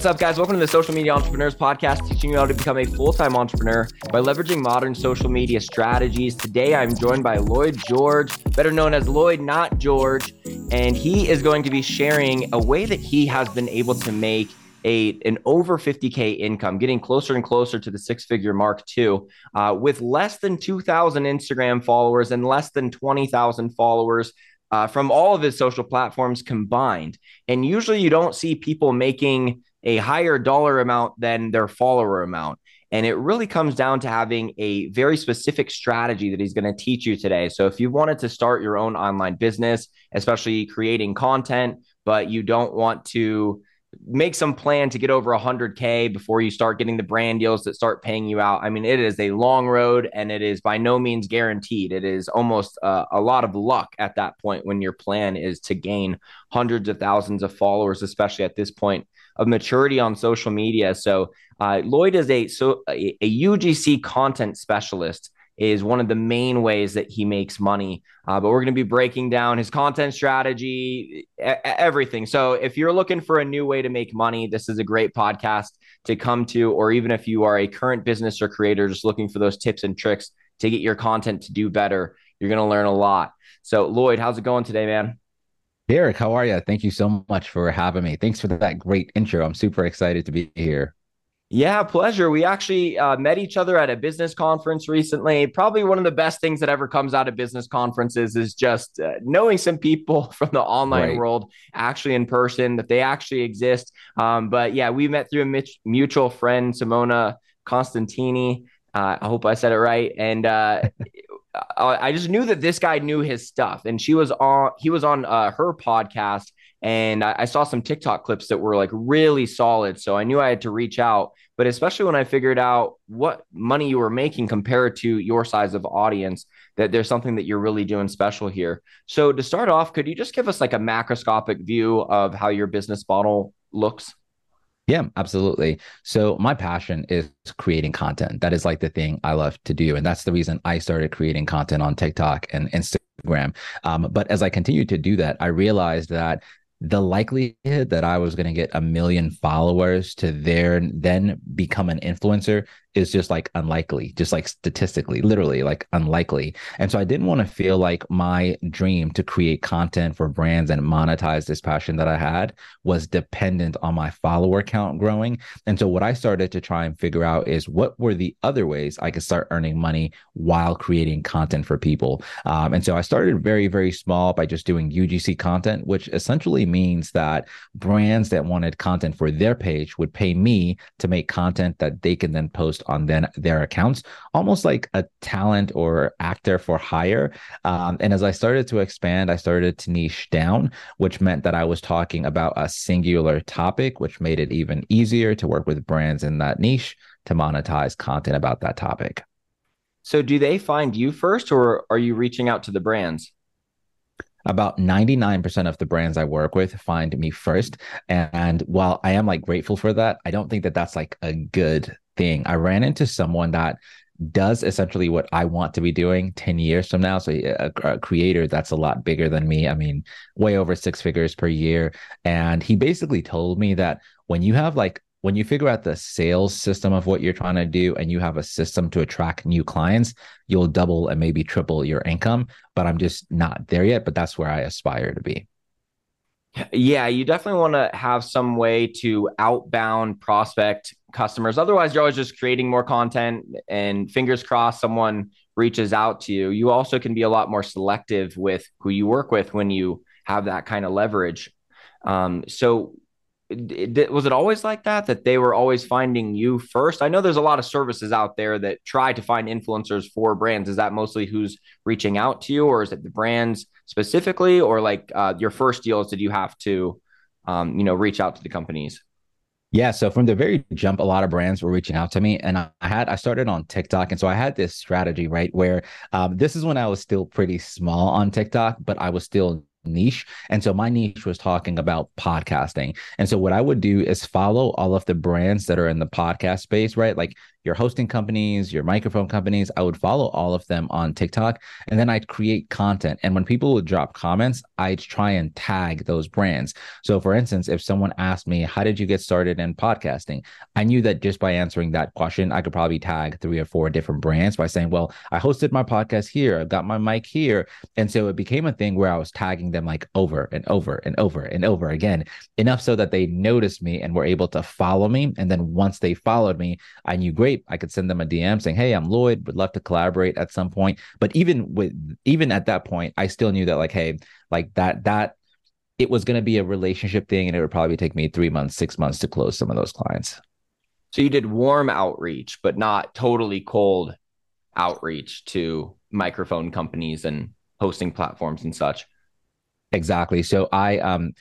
What's up, guys? Welcome to the Social Media Entrepreneurs Podcast, teaching you how to become a full time entrepreneur by leveraging modern social media strategies. Today, I'm joined by Lloyd George, better known as Lloyd, not George, and he is going to be sharing a way that he has been able to make a an over 50k income, getting closer and closer to the six figure mark too, uh, with less than 2,000 Instagram followers and less than 20,000 followers uh, from all of his social platforms combined. And usually, you don't see people making a higher dollar amount than their follower amount. And it really comes down to having a very specific strategy that he's going to teach you today. So, if you wanted to start your own online business, especially creating content, but you don't want to make some plan to get over 100k before you start getting the brand deals that start paying you out i mean it is a long road and it is by no means guaranteed it is almost uh, a lot of luck at that point when your plan is to gain hundreds of thousands of followers especially at this point of maturity on social media so uh, lloyd is a so a, a ugc content specialist is one of the main ways that he makes money. Uh, but we're going to be breaking down his content strategy, everything. So if you're looking for a new way to make money, this is a great podcast to come to. Or even if you are a current business or creator just looking for those tips and tricks to get your content to do better, you're going to learn a lot. So, Lloyd, how's it going today, man? Derek, how are you? Thank you so much for having me. Thanks for that great intro. I'm super excited to be here. Yeah, pleasure. We actually uh, met each other at a business conference recently. Probably one of the best things that ever comes out of business conferences is just uh, knowing some people from the online right. world actually in person, that they actually exist. Um, but yeah, we met through a mutual friend, Simona Constantini. Uh, I hope I said it right. And uh, I just knew that this guy knew his stuff, and she was on. He was on uh, her podcast, and I, I, saw some TikTok clips that were like really solid. So I knew I had to reach out. But especially when I figured out what money you were making compared to your size of audience, that there's something that you're really doing special here. So to start off, could you just give us like a macroscopic view of how your business model looks? Yeah, absolutely. So my passion is creating content. That is like the thing I love to do. And that's the reason I started creating content on TikTok and Instagram. Um, but as I continued to do that, I realized that the likelihood that I was going to get a million followers to there then become an influencer is just like unlikely, just like statistically, literally like unlikely. And so I didn't want to feel like my dream to create content for brands and monetize this passion that I had was dependent on my follower count growing. And so what I started to try and figure out is what were the other ways I could start earning money while creating content for people. Um, and so I started very, very small by just doing UGC content, which essentially means that brands that wanted content for their page would pay me to make content that they can then post post on then their accounts, almost like a talent or actor for hire. Um, and as I started to expand, I started to niche down, which meant that I was talking about a singular topic, which made it even easier to work with brands in that niche to monetize content about that topic. So, do they find you first, or are you reaching out to the brands? about 99% of the brands I work with find me first. And while I am like grateful for that, I don't think that that's like a good thing. I ran into someone that does essentially what I want to be doing 10 years from now. So a, a, creator that's a lot bigger than me. I mean, way over six figures per year. And he basically told me that when you have like when you figure out the sales system of what you're trying to do and you have a system to attract new clients, you'll double and maybe triple your income. But I'm just not there yet. But that's where I aspire to be. Yeah, you definitely want to have some way to outbound prospect customers. Otherwise, you're always just creating more content and fingers crossed someone reaches out to you. You also can be a lot more selective with who you work with when you have that kind of leverage. Um, so, it, was it always like that that they were always finding you first? I know there's a lot of services out there that try to find influencers for brands. Is that mostly who's reaching out to you, or is it the brands specifically, or like uh, your first deals? Did you have to, um, you know, reach out to the companies? Yeah, so from the very jump, a lot of brands were reaching out to me, and I had I started on TikTok, and so I had this strategy right where um, this is when I was still pretty small on TikTok, but I was still niche. And so my niche was talking about podcasting. And so what I would do is follow all of the brands that are in the podcast space, right? Like your hosting companies, your microphone companies. I would follow all of them on TikTok and then I'd create content. And when people would drop comments, I'd try and tag those brands. So, for instance, if someone asked me, How did you get started in podcasting? I knew that just by answering that question, I could probably tag three or four different brands by saying, Well, I hosted my podcast here, I've got my mic here. And so it became a thing where I was tagging them like over and over and over and over again, enough so that they noticed me and were able to follow me. And then once they followed me, I knew great. I could send them a DM saying, "Hey, I'm Lloyd. Would love to collaborate at some point." But even with even at that point, I still knew that like, hey, like that that it was going to be a relationship thing, and it would probably take me three months, six months to close some of those clients. So you did warm outreach, but not totally cold outreach to microphone companies and hosting platforms and such. Exactly. So I um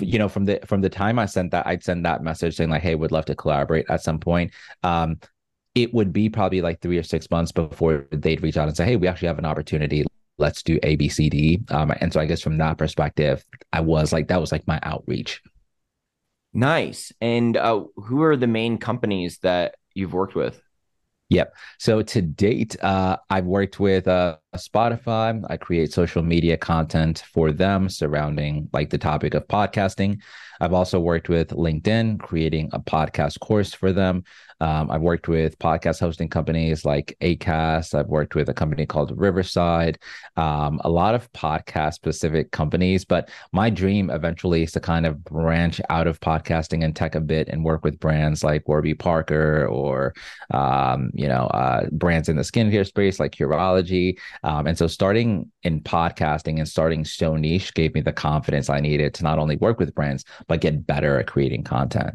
you know from the from the time i sent that i'd send that message saying like hey would love to collaborate at some point um it would be probably like three or six months before they'd reach out and say, "Hey, we actually have an opportunity. Let's do A B C D. Um, and so I guess from that perspective, I was like, that was like my outreach. Nice. And uh, who are the main companies that you've worked with? Yep. So to date, uh, I've worked with uh, Spotify. I create social media content for them surrounding like the topic of podcasting. I've also worked with LinkedIn, creating a podcast course for them. Um, I've worked with podcast hosting companies like Acast. I've worked with a company called Riverside, um, a lot of podcast specific companies. But my dream eventually is to kind of branch out of podcasting and tech a bit and work with brands like Warby Parker or, um, you know, uh, brands in the skincare space like Curology. Um, and so starting in podcasting and starting so niche gave me the confidence I needed to not only work with brands, but get better at creating content.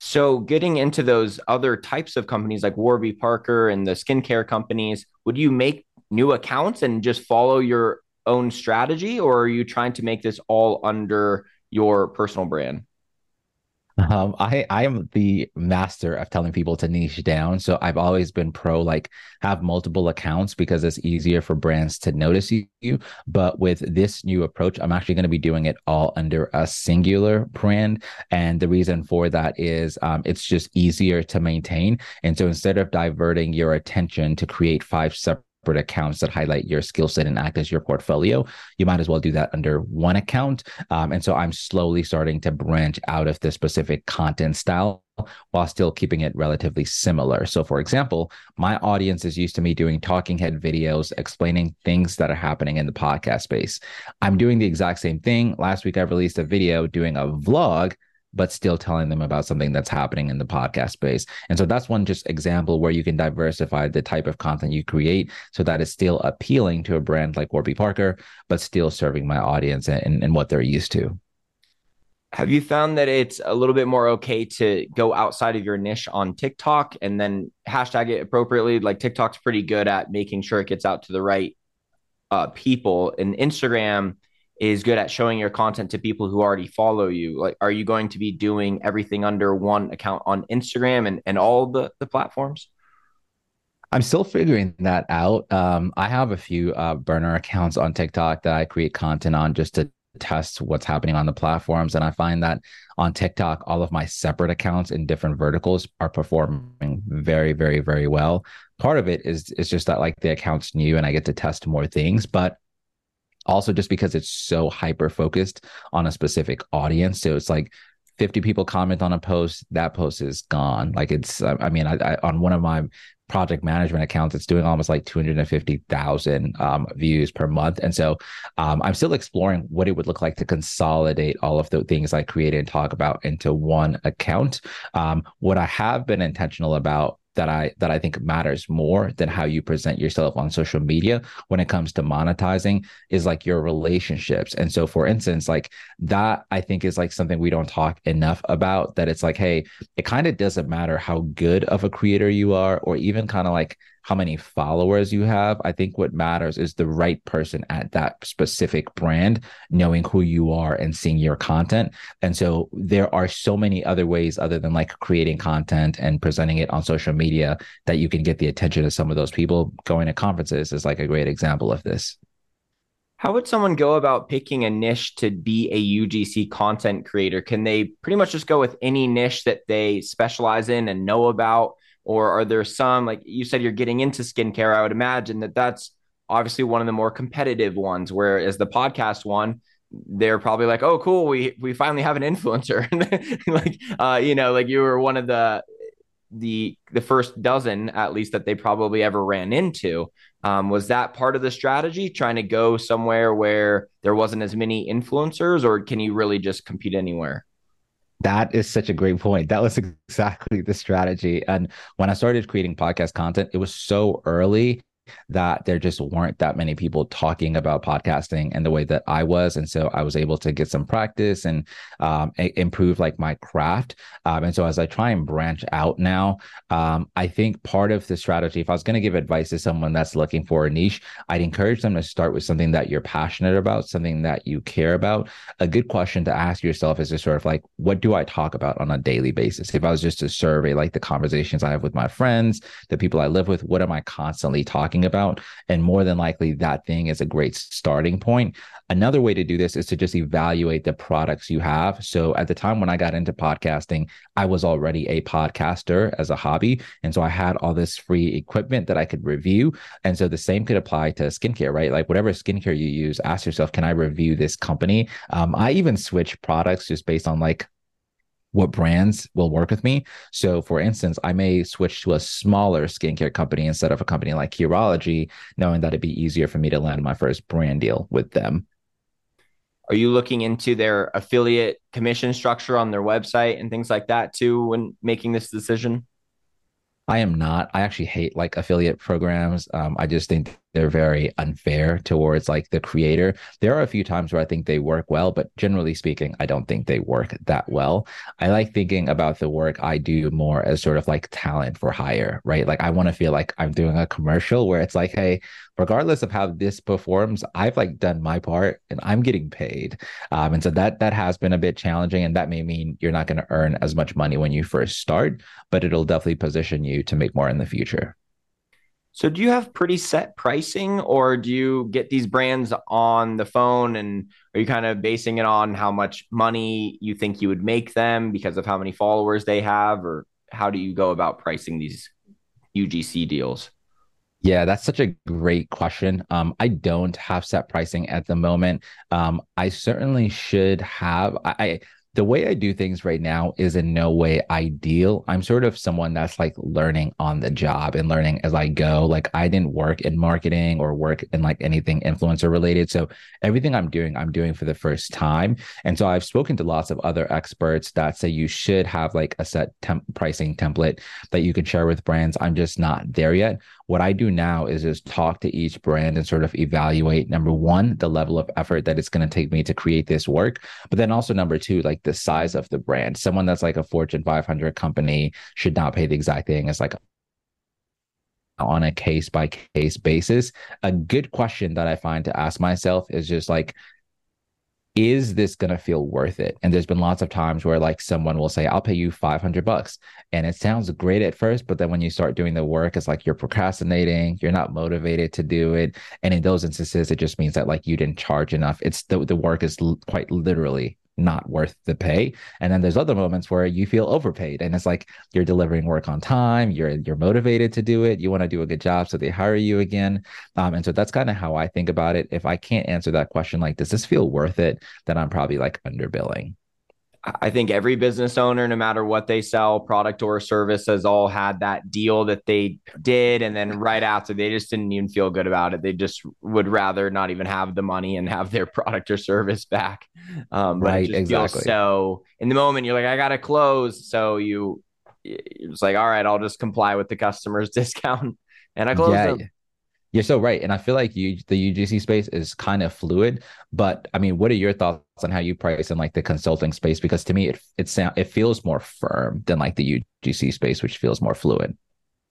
So, getting into those other types of companies like Warby Parker and the skincare companies, would you make new accounts and just follow your own strategy, or are you trying to make this all under your personal brand? Um, I I am the master of telling people to niche down. So I've always been pro like have multiple accounts because it's easier for brands to notice you. But with this new approach, I'm actually going to be doing it all under a singular brand, and the reason for that is um, it's just easier to maintain. And so instead of diverting your attention to create five separate separate accounts that highlight your skill set and act as your portfolio, you might as well do that under one account. Um, and so I'm slowly starting to branch out of the specific content style while still keeping it relatively similar. So, for example, my audience is used to me doing talking head videos explaining things that are happening in the podcast space. I'm doing the exact same thing. Last week, I released a video doing a vlog but still telling them about something that's happening in the podcast space. And so that's one just example where you can diversify the type of content you create so that it's still appealing to a brand like Warby Parker, but still serving my audience and, and what they're used to. Have you found that it's a little bit more okay to go outside of your niche on TikTok and then hashtag it appropriately? Like TikTok's pretty good at making sure it gets out to the right uh, people. And Instagram, is good at showing your content to people who already follow you. Like are you going to be doing everything under one account on instagram and, and all the, the platforms? I'm still figuring that out. Um, i have a few uh, burner accounts on tiktok that i create content on just to test what's happening on the platforms. And i find that on tiktok all of my separate accounts in different verticals are performing very very very well. Part of it is is just that like the account's new and i get to test more things. But also just because it's so hyper focused on a specific audience. So it's like 50 people comment on a post, that post is gone. Like it's, I mean, I, I on one of my project management accounts, it's doing almost like 250,000 um, views per month. And so um, I'm still exploring what it would look like to consolidate all of the things I create and talk about into one account. Um, what I have been intentional about that I that I think matters more than how you present yourself on social media when it comes to monetizing is like your relationships. And so for instance, like that I think is like something we don't talk enough about that it's like hey, it kind of doesn't matter how good of a creator you are or even kind of like how many followers you have. I think what matters is the right person at that specific brand, knowing who you are and seeing your content. And so there are so many other ways other than like creating content and presenting it on social media that you can get the attention of some of those people. Going to conferences is like a great example of this. How would someone go about picking a niche to be a UGC content creator? Can they pretty much just go with any niche that they specialize in and know about? Or are there some, like you said, you're getting into skincare? I would imagine that that's obviously one of the more competitive ones, whereas the podcast one, they're probably like, oh, cool, we we finally have an influencer. like, uh, you know, like you were one of the the the first dozen at least that they probably ever ran into um, was that part of the strategy trying to go somewhere where there wasn't as many influencers or can you really just compete anywhere that is such a great point. That was exactly the strategy. And when I started creating podcast content, it was so early that there just weren't that many people talking about podcasting and the way that I was. And so I was able to get some practice and um, improve like my craft. Um, and so as I try and branch out now, um, I think part of the strategy, if I was going to give advice to someone that's looking for a niche, I'd encourage them to start with something that you're passionate about, something that you care about. A good question to ask yourself is just sort of like, what do I talk about on a daily basis? If I was just to survey like the conversations I have with my friends, the people I live with, what am I constantly talking talking about. And more than likely, that thing is a great starting point. Another way to do this is to just evaluate the products you have. So at the time when I got into podcasting, I was already a podcaster as a hobby. And so I had all this free equipment that I could review. And so the same could apply to skincare, right? Like whatever skincare you use, ask yourself, can I review this company? Um, I even switch products just based on like what brands will work with me. So, for instance, I may switch to a smaller skincare company instead of a company like Curology, knowing that it'd be easier for me to land my first brand deal with them. Are you looking into their affiliate commission structure on their website and things like that too when making this decision? I am not. I actually hate like affiliate programs. Um, I just think they're very unfair towards like the creator. There are a few times where I think they work well, but generally speaking, I don't think they work that well. I like thinking about the work I do more as sort of like talent for hire, right? Like I want to feel like I'm doing a commercial where it's like, hey, regardless of how this performs, I've like done my part and I'm getting paid. Um, and so that that has been a bit challenging, and that may mean you're not going to earn as much money when you first start, but it'll definitely position you to make more in the future. So do you have pretty set pricing or do you get these brands on the phone and are you kind of basing it on how much money you think you would make them because of how many followers they have or how do you go about pricing these UGC deals? Yeah, that's such a great question. Um, I don't have set pricing at the moment. Um, I certainly should have. I, the way I do things right now is in no way ideal. I'm sort of someone that's like learning on the job and learning as I go. Like I didn't work in marketing or work in like anything influencer related. So everything I'm doing, I'm doing for the first time. And so I've spoken to lots of other experts that say you should have like a set temp- pricing template that you can share with brands. I'm just not there yet. What I do now is just talk to each brand and sort of evaluate number one, the level of effort that it's going to take me to create this work. But then also number two, like the size of the brand. Someone that's like a Fortune 500 company should not pay the exact thing as like on a case by case basis. A good question that I find to ask myself is just like, is this going to feel worth it? And there's been lots of times where like someone will say, I'll pay you 500 bucks. And it sounds great at first, but then when you start doing the work, it's like you're procrastinating, you're not motivated to do it. And in those instances, it just means that like you didn't charge enough. It's the, the work is l- quite literally not worth the pay. And then there's other moments where you feel overpaid and it's like you're delivering work on time, you're you're motivated to do it, you want to do a good job, so they hire you again. Um, and so that's kind of how I think about it. If I can't answer that question, like, does this feel worth it? Then I'm probably like underbilling. I think every business owner, no matter what they sell, product or service, has all had that deal that they did. And then right after, they just didn't even feel good about it. They just would rather not even have the money and have their product or service back. Um, right, exactly. So in the moment, you're like, I got to close. So you, it's like, all right, I'll just comply with the customer's discount. And I close yeah, them. You're so right. And I feel like you, the UGC space is kind of fluid. But I mean, what are your thoughts on how you price in like the consulting space? Because to me, it it sound it feels more firm than like the UGC space, which feels more fluid.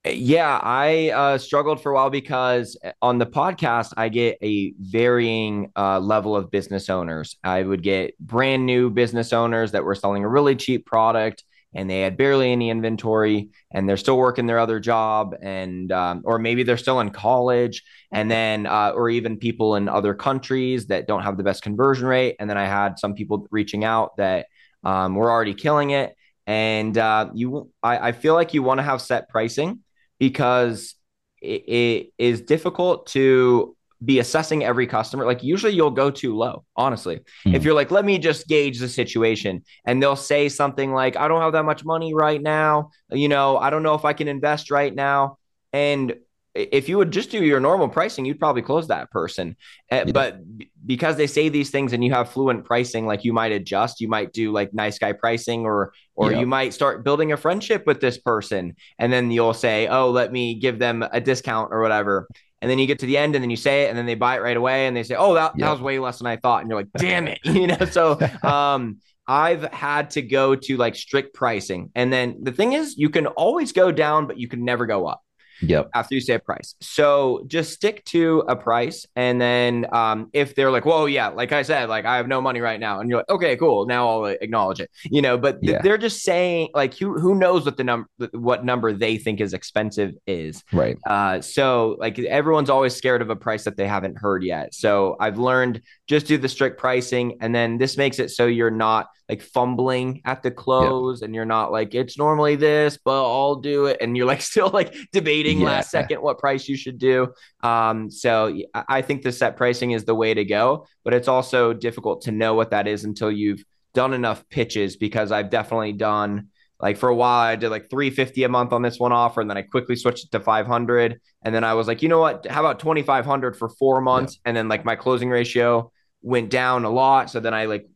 Yeah, I uh, struggled for a while because on the podcast, I get a varying uh, level of business owners. I would get brand new business owners that were selling a really cheap product and they had barely any inventory and they're still working their other job and um, or maybe they're still in college and then uh, or even people in other countries that don't have the best conversion rate and then i had some people reaching out that um, were already killing it and uh, you I, I feel like you want to have set pricing because it, it is difficult to be assessing every customer. Like usually you'll go too low, honestly. Mm. If you're like, let me just gauge the situation and they'll say something like, I don't have that much money right now. You know, I don't know if I can invest right now. And if you would just do your normal pricing, you'd probably close that person. Eh, yeah. But because they say these things and you have fluent pricing, like you might adjust, you might do like nice guy pricing, or or yeah. you might start building a friendship with this person, and then you'll say, "Oh, let me give them a discount or whatever." And then you get to the end, and then you say it, and then they buy it right away, and they say, "Oh, that, yeah. that was way less than I thought," and you're like, "Damn it!" you know. So, um, I've had to go to like strict pricing, and then the thing is, you can always go down, but you can never go up. Yep. After you say a price. So just stick to a price. And then um, if they're like, whoa, yeah, like I said, like I have no money right now. And you're like, okay, cool. Now I'll acknowledge it. You know, but th- yeah. they're just saying like who who knows what the number what number they think is expensive is. Right. Uh, so like everyone's always scared of a price that they haven't heard yet. So I've learned just do the strict pricing. And then this makes it so you're not like fumbling at the close yep. and you're not like it's normally this but i'll do it. And you're like still like debating yeah. last second what price you should do. Um so i think the set pricing is the way to go but it's also difficult to know what that is until you've done enough pitches because i've definitely done like for a while i did like 350 a month on this one offer and then i quickly switched it to 500 and then i was like you know what? How about 2500 for four months? And then like my closing ratio went down a lot. So then i like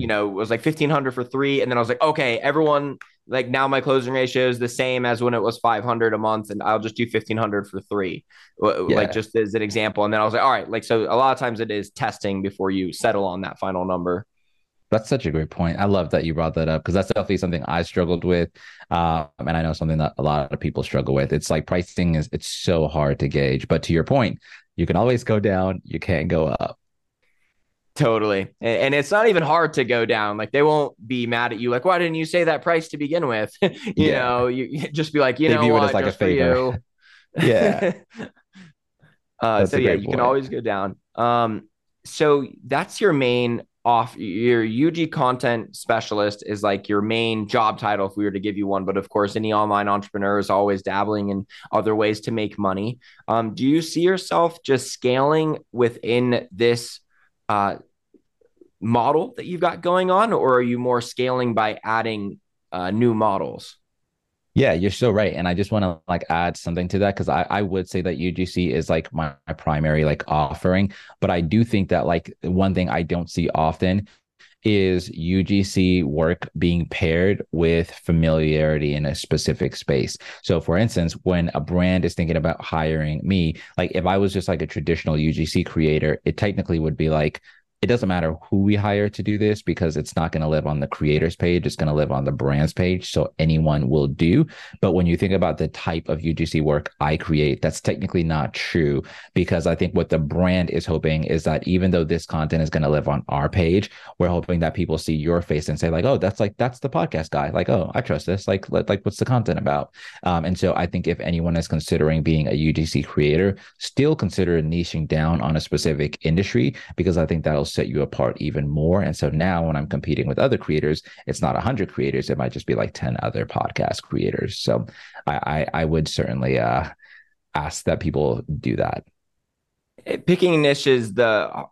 you know, it was like 1500 for three. And then I was like, okay, everyone, like now my closing ratio is the same as when it was 500 a month and I'll just do 1500 for three, yeah. like just as an example. And then I was like, all right, like, so a lot of times it is testing before you settle on that final number. That's such a great point. I love that you brought that up because that's definitely something I struggled with, uh, and I know something that a lot of people struggle with. It's like pricing is it's so hard to gauge. But to your point, you can always go down, you can't go up. Totally. And it's not even hard to go down. Like they won't be mad at you. Like, why didn't you say that price to begin with? you yeah. know, you just be like, you they know what, like just a favor. yeah. uh, so yeah, you point. can always go down. Um, so that's your main off your UG content specialist is like your main job title if we were to give you one. But of course, any online entrepreneur is always dabbling in other ways to make money. Um, do you see yourself just scaling within this uh, model that you've got going on, or are you more scaling by adding uh, new models? Yeah, you're so right. And I just want to like add something to that because I, I would say that UGC is like my, my primary like offering. But I do think that like one thing I don't see often is UGC work being paired with familiarity in a specific space. So, for instance, when a brand is thinking about hiring me, like if I was just like a traditional UGC creator, it technically would be like, it doesn't matter who we hire to do this because it's not going to live on the creators page. It's going to live on the brands page. So anyone will do. But when you think about the type of UGC work I create, that's technically not true because I think what the brand is hoping is that even though this content is going to live on our page, we're hoping that people see your face and say like, oh, that's like, that's the podcast guy. Like, oh, I trust this. Like, like what's the content about? Um, and so I think if anyone is considering being a UGC creator, still consider niching down on a specific industry because I think that'll set you apart even more. And so now when I'm competing with other creators, it's not 100 creators, it might just be like 10 other podcast creators. So I, I, I would certainly uh, ask that people do that. Picking niche is the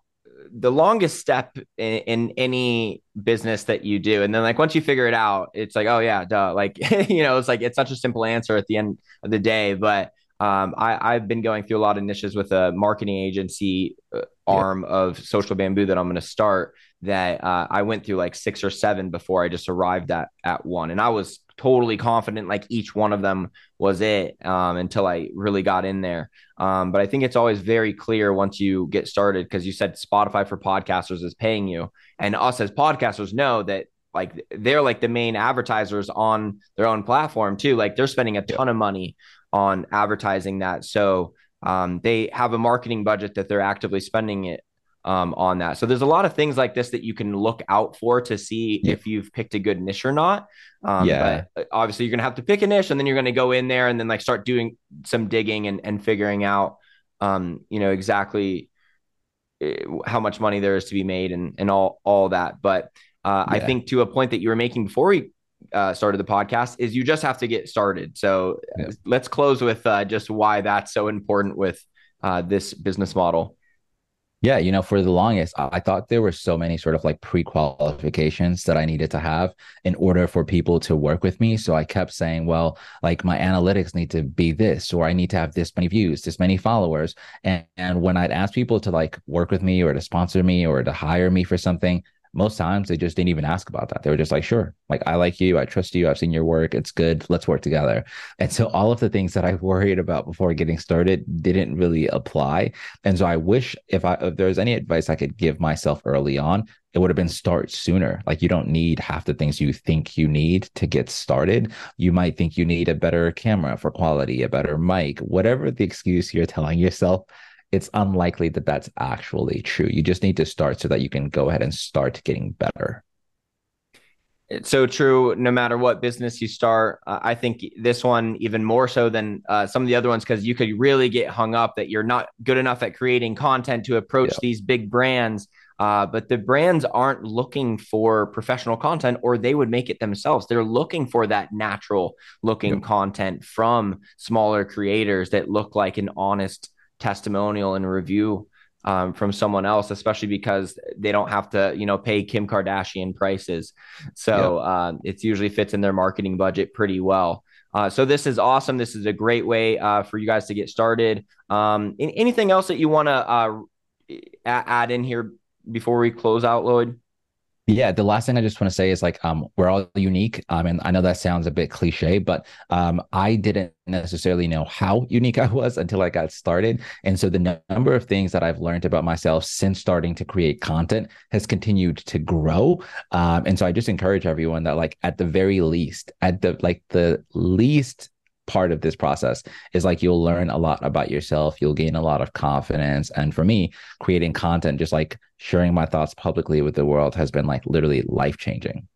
the longest step in, in, any business that you do and then like once you figure it out it's like oh yeah duh like you know it's like it's such a simple answer at the end of the day but um, I, I've been going through a lot of niches with a marketing agency uh, arm yeah. of Social Bamboo that I'm going to start. That uh, I went through like six or seven before I just arrived at at one, and I was totally confident like each one of them was it um, until I really got in there. Um, but I think it's always very clear once you get started because you said Spotify for podcasters is paying you, and us as podcasters know that like they're like the main advertisers on their own platform too. Like they're spending a ton of money on advertising that. So um, they have a marketing budget that they're actively spending it um, on that. So there's a lot of things like this that you can look out for to see yeah. if you've picked a good niche or not. Um, yeah. But uh, obviously, you're gonna have to pick a niche, and then you're gonna go in there and then like start doing some digging and and figuring out, um, you know, exactly eh, how much money there is to be made and and all all that. But uh, yeah. I think to a point that you were making before we uh, started the podcast is you just have to get started. So yeah. let's close with uh, just why that's so important with uh, this business model. Yeah, you know, for the longest, I thought there were so many sort of like pre qualifications that I needed to have in order for people to work with me. So I kept saying, well, like my analytics need to be this, or I need to have this many views, this many followers. And, and when I'd ask people to like work with me or to sponsor me or to hire me for something, most times they just didn't even ask about that. They were just like, sure, like I like you, I trust you, I've seen your work, it's good, let's work together. And so all of the things that I worried about before getting started didn't really apply. And so I wish if I if there was any advice I could give myself early on, it would have been start sooner. Like you don't need half the things you think you need to get started. You might think you need a better camera for quality, a better mic, whatever the excuse you're telling yourself it's unlikely that that's actually true. You just need to start so that you can go ahead and start getting better. It's so true. No matter what business you start, uh, I think this one even more so than uh, some of the other ones because you could really get hung up that you're not good enough at creating content to approach yeah. these big brands. Uh, but the brands aren't looking for professional content, or they would make it themselves. They're looking for that natural looking yeah. content from smaller creators that look like an honest testimonial and review um, from someone else, especially because they don't have to, you know, pay Kim Kardashian prices. So yep. um, it usually fits in their marketing budget pretty well. Uh, so this is awesome. This is a great way uh, for you guys to get started. Um, anything else that you want to uh, add in here before we close out, Lloyd? Yeah, the last thing I just want to say is like um, we're all unique. Um, and I know that sounds a bit cliche, but um, I didn't necessarily know how unique I was until I got started. And so the number of things that I've learned about myself since starting to create content has continued to grow. Um, and so I just encourage everyone that like at the very least, at the like the least part of this process is like you'll learn a lot about yourself you'll gain a lot of confidence and for me creating content just like sharing my thoughts publicly with the world has been like literally life changing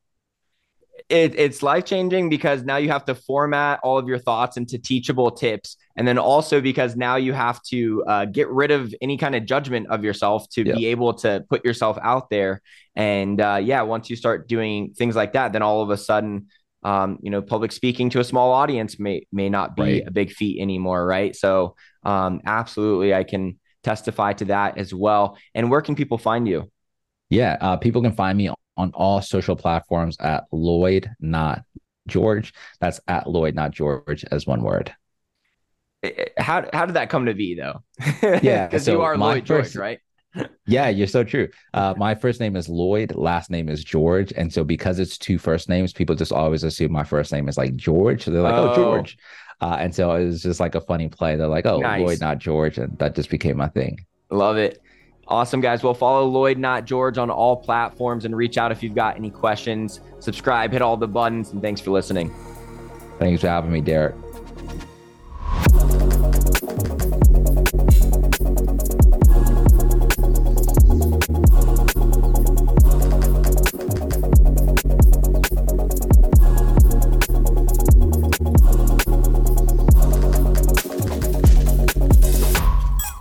it, it's life changing because now you have to format all of your thoughts into teachable tips and then also because now you have to uh, get rid of any kind of judgment of yourself to yep. be able to put yourself out there and uh, yeah once you start doing things like that then all of a sudden um, you know, public speaking to a small audience may may not be right. a big feat anymore, right? So, um, absolutely, I can testify to that as well. And where can people find you? Yeah, uh, people can find me on all social platforms at Lloyd Not George. That's at Lloyd Not George as one word. Eh, eh, how how did that come to be though? Yeah, because so you are Lloyd first, George, right? Yeah, you're so true. Uh, my first name is Lloyd, last name is George, and so because it's two first names, people just always assume my first name is like George. So they're like, "Oh, oh George," uh, and so it was just like a funny play. They're like, "Oh, nice. Lloyd, not George," and that just became my thing. Love it. Awesome, guys. Well, follow Lloyd, not George, on all platforms and reach out if you've got any questions. Subscribe, hit all the buttons, and thanks for listening. Thanks for having me, Derek.